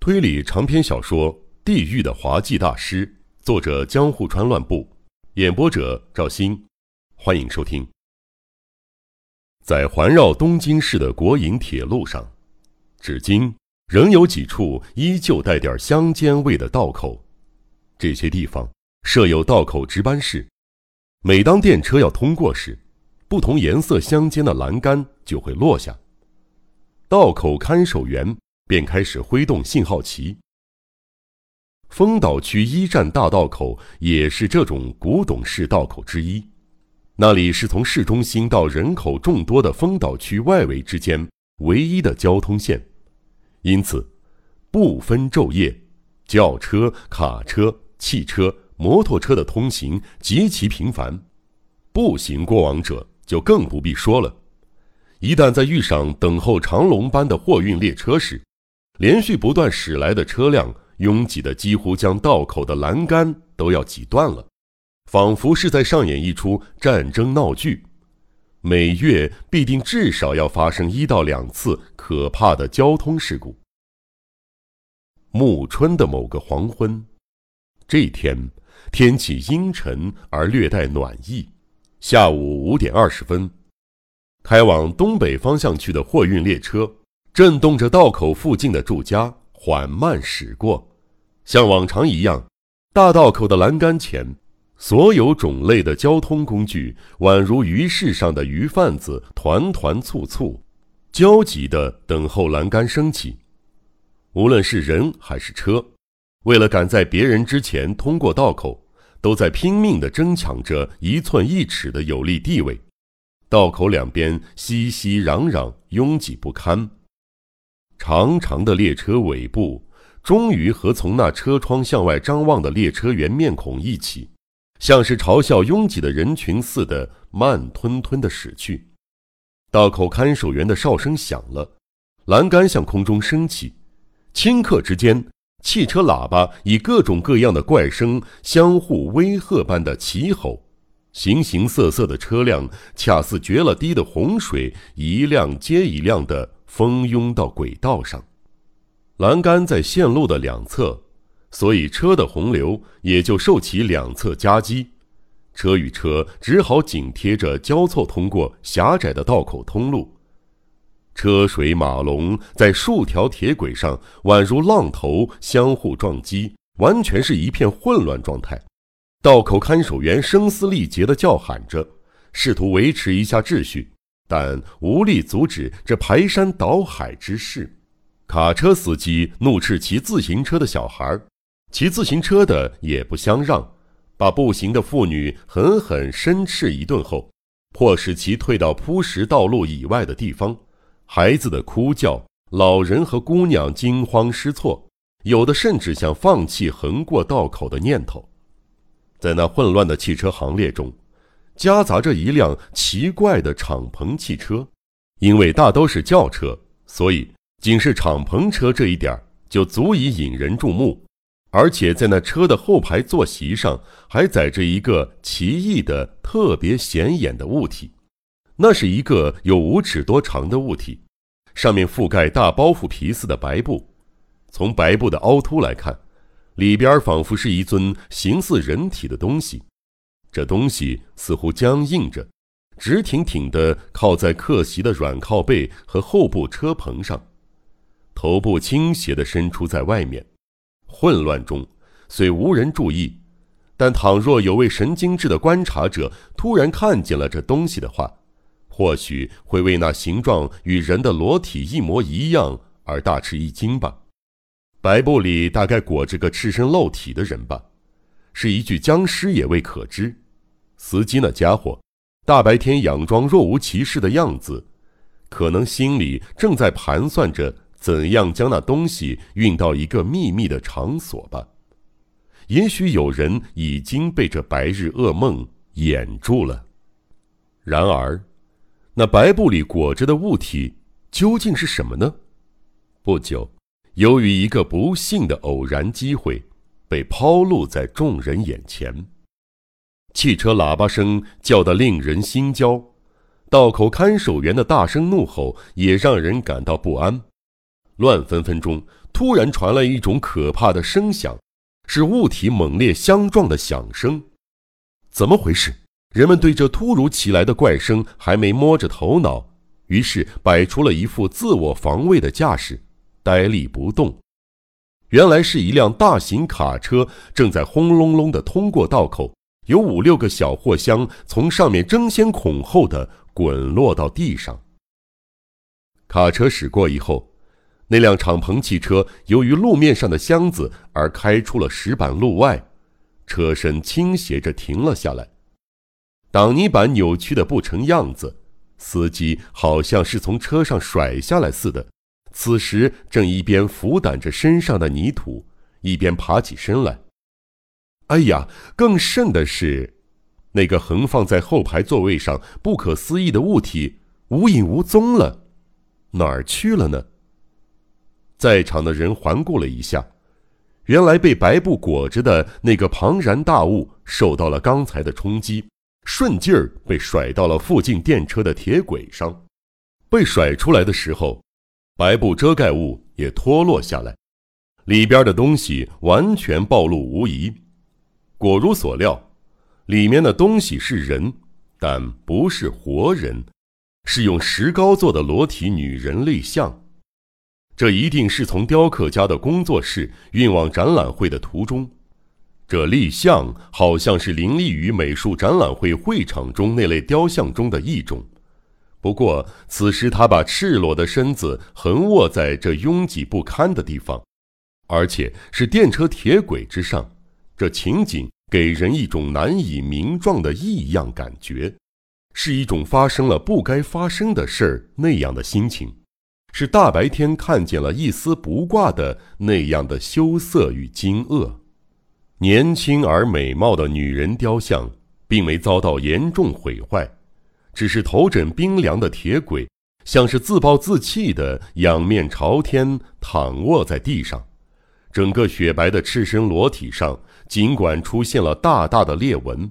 推理长篇小说《地狱的滑稽大师》，作者江户川乱步，演播者赵鑫，欢迎收听。在环绕东京市的国营铁路上，至今仍有几处依旧带点乡间味的道口，这些地方设有道口值班室。每当电车要通过时，不同颜色相间的栏杆就会落下，道口看守员便开始挥动信号旗。丰岛区一站大道口也是这种古董式道口之一，那里是从市中心到人口众多的丰岛区外围之间唯一的交通线，因此不分昼夜，轿车、卡车、汽车、摩托车的通行极其频繁，步行过往者。就更不必说了。一旦在遇上等候长龙般的货运列车时，连续不断驶来的车辆拥挤的几乎将道口的栏杆都要挤断了，仿佛是在上演一出战争闹剧。每月必定至少要发生一到两次可怕的交通事故。暮春的某个黄昏，这天天气阴沉而略带暖意。下午五点二十分，开往东北方向去的货运列车，震动着道口附近的住家，缓慢驶过。像往常一样，大道口的栏杆前，所有种类的交通工具，宛如鱼市上的鱼贩子，团团簇簇，焦急地等候栏杆升起。无论是人还是车，为了赶在别人之前通过道口。都在拼命地争抢着一寸一尺的有利地位，道口两边熙熙攘攘，拥挤不堪。长长的列车尾部，终于和从那车窗向外张望的列车员面孔一起，像是嘲笑拥挤的人群似的，慢吞吞地驶去。道口看守员的哨声响了，栏杆向空中升起，顷刻之间。汽车喇叭以各种各样的怪声相互威吓般的齐吼，形形色色的车辆恰似决了堤的洪水，一辆接一辆的蜂拥到轨道上。栏杆在线路的两侧，所以车的洪流也就受其两侧夹击，车与车只好紧贴着交错通过狭窄的道口通路。车水马龙在数条铁轨上，宛如浪头相互撞击，完全是一片混乱状态。道口看守员声嘶力竭地叫喊着，试图维持一下秩序，但无力阻止这排山倒海之势。卡车司机怒斥骑自行车的小孩，骑自行车的也不相让，把步行的妇女狠狠申斥一顿后，迫使其退到铺石道路以外的地方。孩子的哭叫，老人和姑娘惊慌失措，有的甚至想放弃横过道口的念头。在那混乱的汽车行列中，夹杂着一辆奇怪的敞篷汽车。因为大都是轿车，所以仅是敞篷车这一点就足以引人注目。而且在那车的后排坐席上，还载着一个奇异的、特别显眼的物体。那是一个有五尺多长的物体，上面覆盖大包袱皮似的白布。从白布的凹凸来看，里边仿佛是一尊形似人体的东西。这东西似乎僵硬着，直挺挺地靠在客席的软靠背和后部车棚上，头部倾斜地伸出在外面。混乱中虽无人注意，但倘若有位神经质的观察者突然看见了这东西的话，或许会为那形状与人的裸体一模一样而大吃一惊吧。白布里大概裹着个赤身露体的人吧，是一具僵尸也未可知。司机那家伙，大白天佯装若无其事的样子，可能心里正在盘算着怎样将那东西运到一个秘密的场所吧。也许有人已经被这白日噩梦掩住了。然而。那白布里裹着的物体究竟是什么呢？不久，由于一个不幸的偶然机会，被抛露在众人眼前。汽车喇叭声叫得令人心焦，道口看守员的大声怒吼也让人感到不安。乱纷纷中，突然传来一种可怕的声响，是物体猛烈相撞的响声。怎么回事？人们对这突如其来的怪声还没摸着头脑，于是摆出了一副自我防卫的架势，呆立不动。原来是一辆大型卡车正在轰隆隆地通过道口，有五六个小货箱从上面争先恐后地滚落到地上。卡车驶过以后，那辆敞篷汽车由于路面上的箱子而开出了石板路外，车身倾斜着停了下来，挡泥板扭曲的不成样子，司机好像是从车上甩下来似的。此时正一边扶掸着身上的泥土，一边爬起身来。哎呀，更甚的是，那个横放在后排座位上不可思议的物体无影无踪了，哪儿去了呢？在场的人环顾了一下，原来被白布裹着的那个庞然大物受到了刚才的冲击，顺劲儿被甩到了附近电车的铁轨上。被甩出来的时候。白布遮盖物也脱落下来，里边的东西完全暴露无遗。果如所料，里面的东西是人，但不是活人，是用石膏做的裸体女人立像。这一定是从雕刻家的工作室运往展览会的途中。这立像好像是林立于美术展览会会场中那类雕像中的一种。不过，此时他把赤裸的身子横卧在这拥挤不堪的地方，而且是电车铁轨之上，这情景给人一种难以名状的异样感觉，是一种发生了不该发生的事儿那样的心情，是大白天看见了一丝不挂的那样的羞涩与惊愕。年轻而美貌的女人雕像，并没遭到严重毁坏。只是头枕冰凉的铁轨，像是自暴自弃的仰面朝天躺卧在地上，整个雪白的赤身裸体上，尽管出现了大大的裂纹，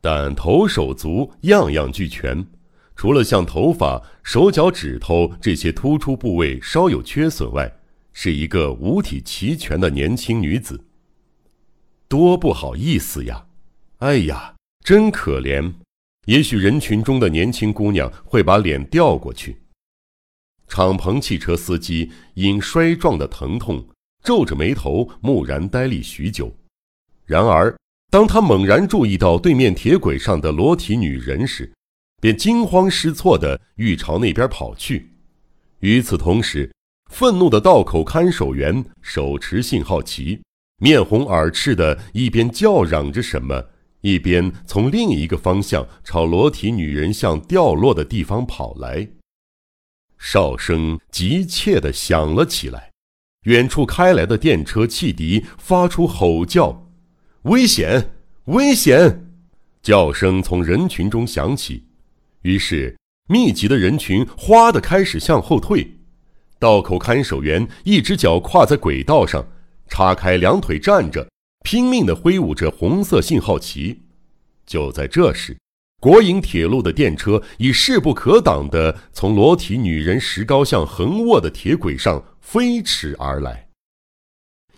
但头手足样样俱全，除了像头发、手脚指头这些突出部位稍有缺损外，是一个五体齐全的年轻女子。多不好意思呀！哎呀，真可怜。也许人群中的年轻姑娘会把脸调过去。敞篷汽车司机因摔撞的疼痛皱着眉头，木然呆立许久。然而，当他猛然注意到对面铁轨上的裸体女人时，便惊慌失措地欲朝那边跑去。与此同时，愤怒的道口看守员手持信号旗，面红耳赤地一边叫嚷着什么。一边从另一个方向朝裸体女人像掉落的地方跑来，哨声急切地响了起来。远处开来的电车汽笛发出吼叫：“危险！危险！”叫声从人群中响起，于是密集的人群哗地开始向后退。道口看守员一只脚跨在轨道上，叉开两腿站着。拼命地挥舞着红色信号旗。就在这时，国营铁路的电车已势不可挡地从裸体女人石膏像横卧的铁轨上飞驰而来。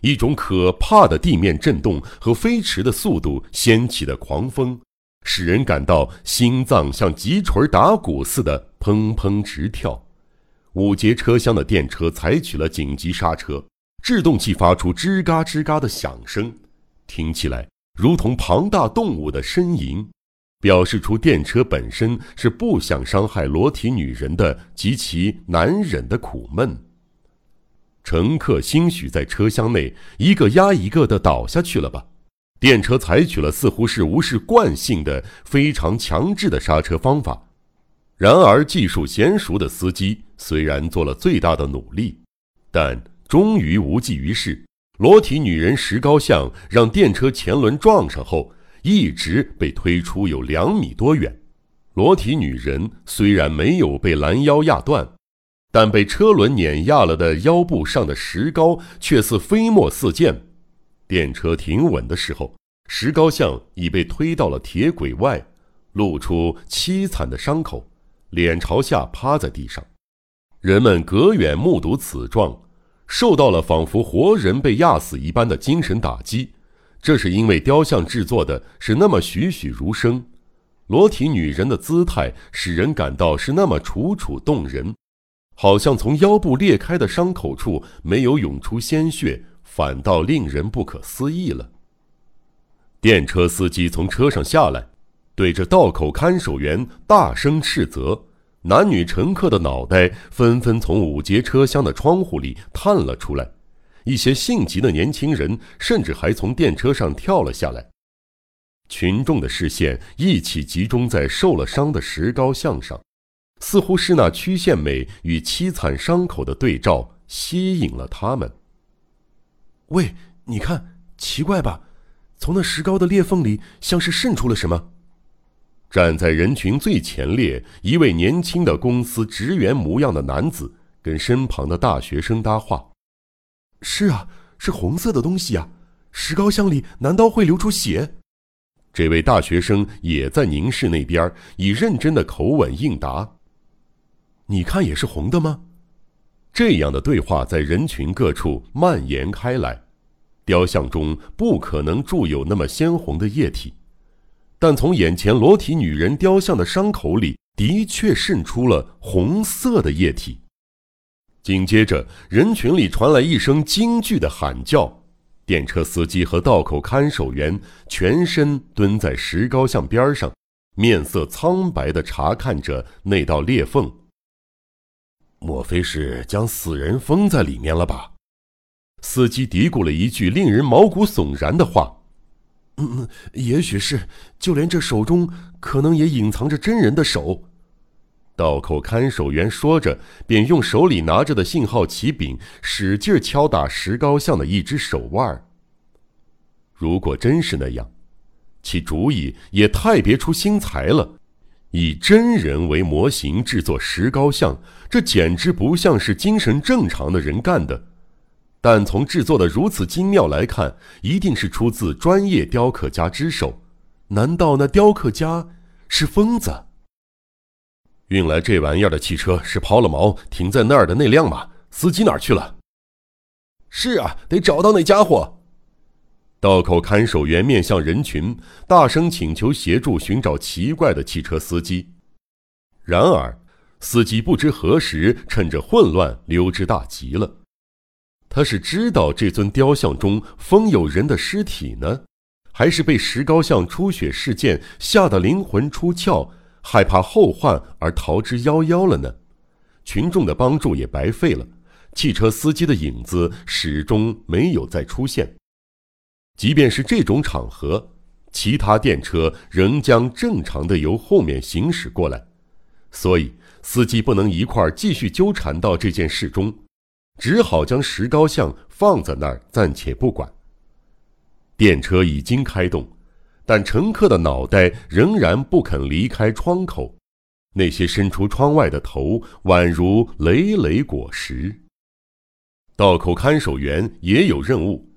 一种可怕的地面震动和飞驰的速度掀起的狂风，使人感到心脏像急锤打鼓似的砰砰直跳。五节车厢的电车采取了紧急刹车，制动器发出吱嘎吱嘎的响声。听起来如同庞大动物的呻吟，表示出电车本身是不想伤害裸体女人的极其难忍的苦闷。乘客兴许在车厢内一个压一个的倒下去了吧？电车采取了似乎是无视惯性的非常强制的刹车方法。然而，技术娴熟的司机虽然做了最大的努力，但终于无济于事。裸体女人石膏像让电车前轮撞上后，一直被推出有两米多远。裸体女人虽然没有被拦腰压断，但被车轮碾压了的腰部上的石膏却似飞沫四溅。电车停稳的时候，石膏像已被推到了铁轨外，露出凄惨的伤口，脸朝下趴在地上。人们隔远目睹此状。受到了仿佛活人被压死一般的精神打击。这是因为雕像制作的是那么栩栩如生，裸体女人的姿态使人感到是那么楚楚动人，好像从腰部裂开的伤口处没有涌出鲜血，反倒令人不可思议了。电车司机从车上下来，对着道口看守员大声斥责，男女乘客的脑袋纷纷从五节车厢的窗户里探了出来。一些性急的年轻人甚至还从电车上跳了下来。群众的视线一起集中在受了伤的石膏像上，似乎是那曲线美与凄惨伤口的对照吸引了他们。喂，你看，奇怪吧？从那石膏的裂缝里，像是渗出了什么。站在人群最前列，一位年轻的公司职员模样的男子跟身旁的大学生搭话。是啊，是红色的东西啊！石膏像里难道会流出血？这位大学生也在凝视那边，以认真的口吻应答：“你看也是红的吗？”这样的对话在人群各处蔓延开来。雕像中不可能注有那么鲜红的液体，但从眼前裸体女人雕像的伤口里，的确渗出了红色的液体。紧接着，人群里传来一声惊惧的喊叫，电车司机和道口看守员全身蹲在石膏像边上，面色苍白地查看着那道裂缝。莫非是将死人封在里面了吧？司机嘀咕了一句令人毛骨悚然的话：“嗯，也许是，就连这手中可能也隐藏着真人的手。”道口看守员说着，便用手里拿着的信号旗柄使劲敲打石膏像的一只手腕。如果真是那样，其主意也太别出心裁了。以真人为模型制作石膏像，这简直不像是精神正常的人干的。但从制作的如此精妙来看，一定是出自专业雕刻家之手。难道那雕刻家是疯子？运来这玩意儿的汽车是抛了锚停在那儿的那辆吗？司机哪儿去了？是啊，得找到那家伙。道口看守员面向人群，大声请求协助寻找奇怪的汽车司机。然而，司机不知何时趁着混乱溜之大吉了。他是知道这尊雕像中封有人的尸体呢，还是被石膏像出血事件吓得灵魂出窍？害怕后患而逃之夭夭了呢？群众的帮助也白费了，汽车司机的影子始终没有再出现。即便是这种场合，其他电车仍将正常的由后面行驶过来，所以司机不能一块儿继续纠缠到这件事中，只好将石膏像放在那儿暂且不管。电车已经开动。但乘客的脑袋仍然不肯离开窗口，那些伸出窗外的头宛如累累果实。道口看守员也有任务，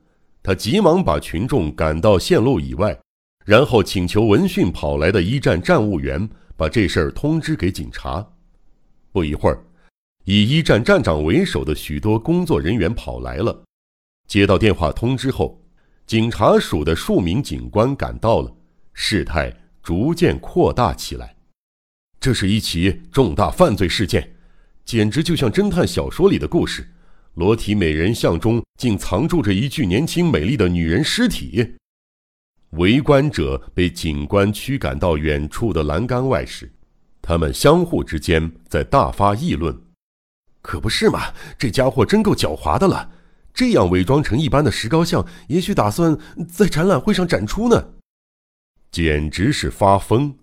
他急忙把群众赶到线路以外，然后请求闻讯跑来的一站站务员把这事儿通知给警察。不一会儿，以一站站长为首的许多工作人员跑来了，接到电话通知后。警察署的数名警官赶到了，事态逐渐扩大起来。这是一起重大犯罪事件，简直就像侦探小说里的故事。裸体美人像中竟藏住着一具年轻美丽的女人尸体。围观者被警官驱赶到远处的栏杆外时，他们相互之间在大发议论：“可不是嘛，这家伙真够狡猾的了。”这样伪装成一般的石膏像，也许打算在展览会上展出呢，简直是发疯。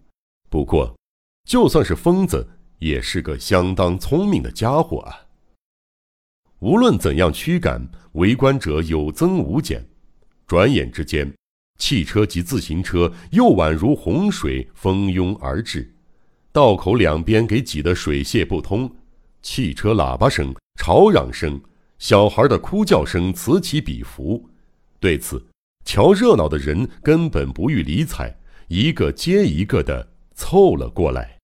不过，就算是疯子，也是个相当聪明的家伙啊。无论怎样驱赶，围观者有增无减。转眼之间，汽车及自行车又宛如洪水蜂拥而至，道口两边给挤得水泄不通，汽车喇叭声、吵嚷声。小孩的哭叫声此起彼伏，对此，瞧热闹的人根本不予理睬，一个接一个的凑了过来。